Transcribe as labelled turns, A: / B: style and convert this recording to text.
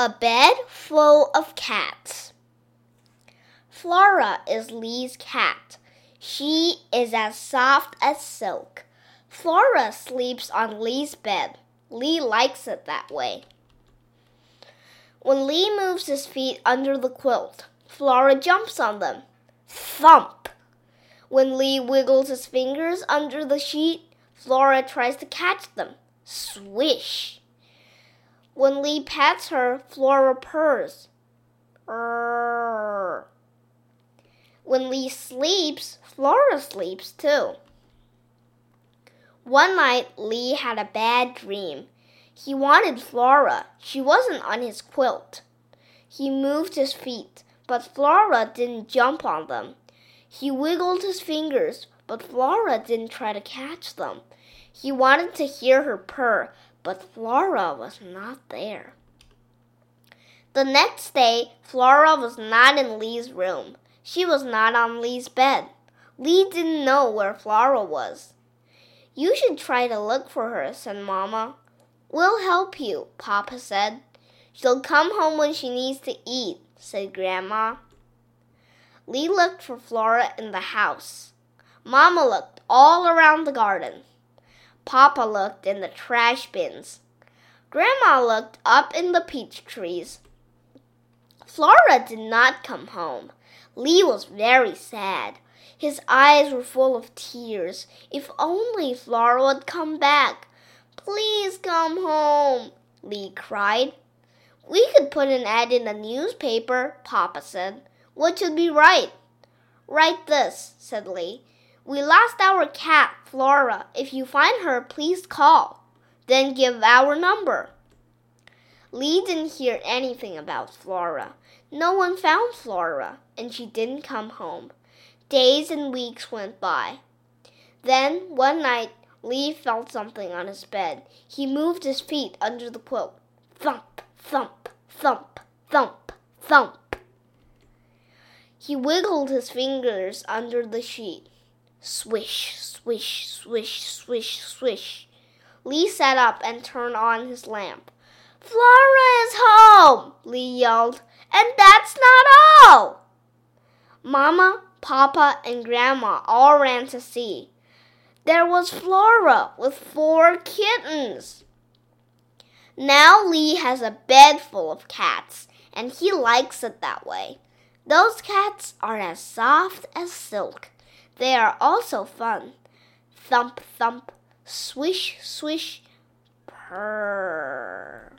A: A bed full of cats. Flora is Lee's cat. She is as soft as silk. Flora sleeps on Lee's bed. Lee likes it that way. When Lee moves his feet under the quilt, Flora jumps on them. Thump! When Lee wiggles his fingers under the sheet, Flora tries to catch them. Swish! When Lee pets her, Flora purrs. When Lee sleeps, Flora sleeps too. One night, Lee had a bad dream. He wanted Flora. She wasn't on his quilt. He moved his feet, but Flora didn't jump on them. He wiggled his fingers, but Flora didn't try to catch them. He wanted to hear her purr, but Flora was not there. The next day, Flora was not in Lee's room. She was not on Lee's bed. Lee didn't know where Flora was. You should try to look for her, said Mamma. We'll help you, Papa said. She'll come home when she needs to eat, said Grandma. Lee looked for Flora in the house. Mamma looked all around the garden. Papa looked in the trash bins. Grandma looked up in the peach trees. Flora did not come home. Lee was very sad. His eyes were full of tears. If only Flora would come back. Please come home, Lee cried. We could put an ad in the newspaper, Papa said. What should we write? Write this, said Lee. We lost our cat, Flora. If you find her, please call. Then give our number. Lee didn't hear anything about Flora. No one found Flora, and she didn't come home. Days and weeks went by. Then, one night, Lee felt something on his bed. He moved his feet under the quilt. Thump, thump, thump, thump, thump. He wiggled his fingers under the sheet. Swish, swish, swish, swish, swish. Lee sat up and turned on his lamp. Flora is home, Lee yelled. And that's not all. Mama, Papa, and Grandma all ran to see. There was Flora with four kittens. Now Lee has a bed full of cats, and he likes it that way. Those cats are as soft as silk. They are also fun. Thump, thump, swish, swish, purr.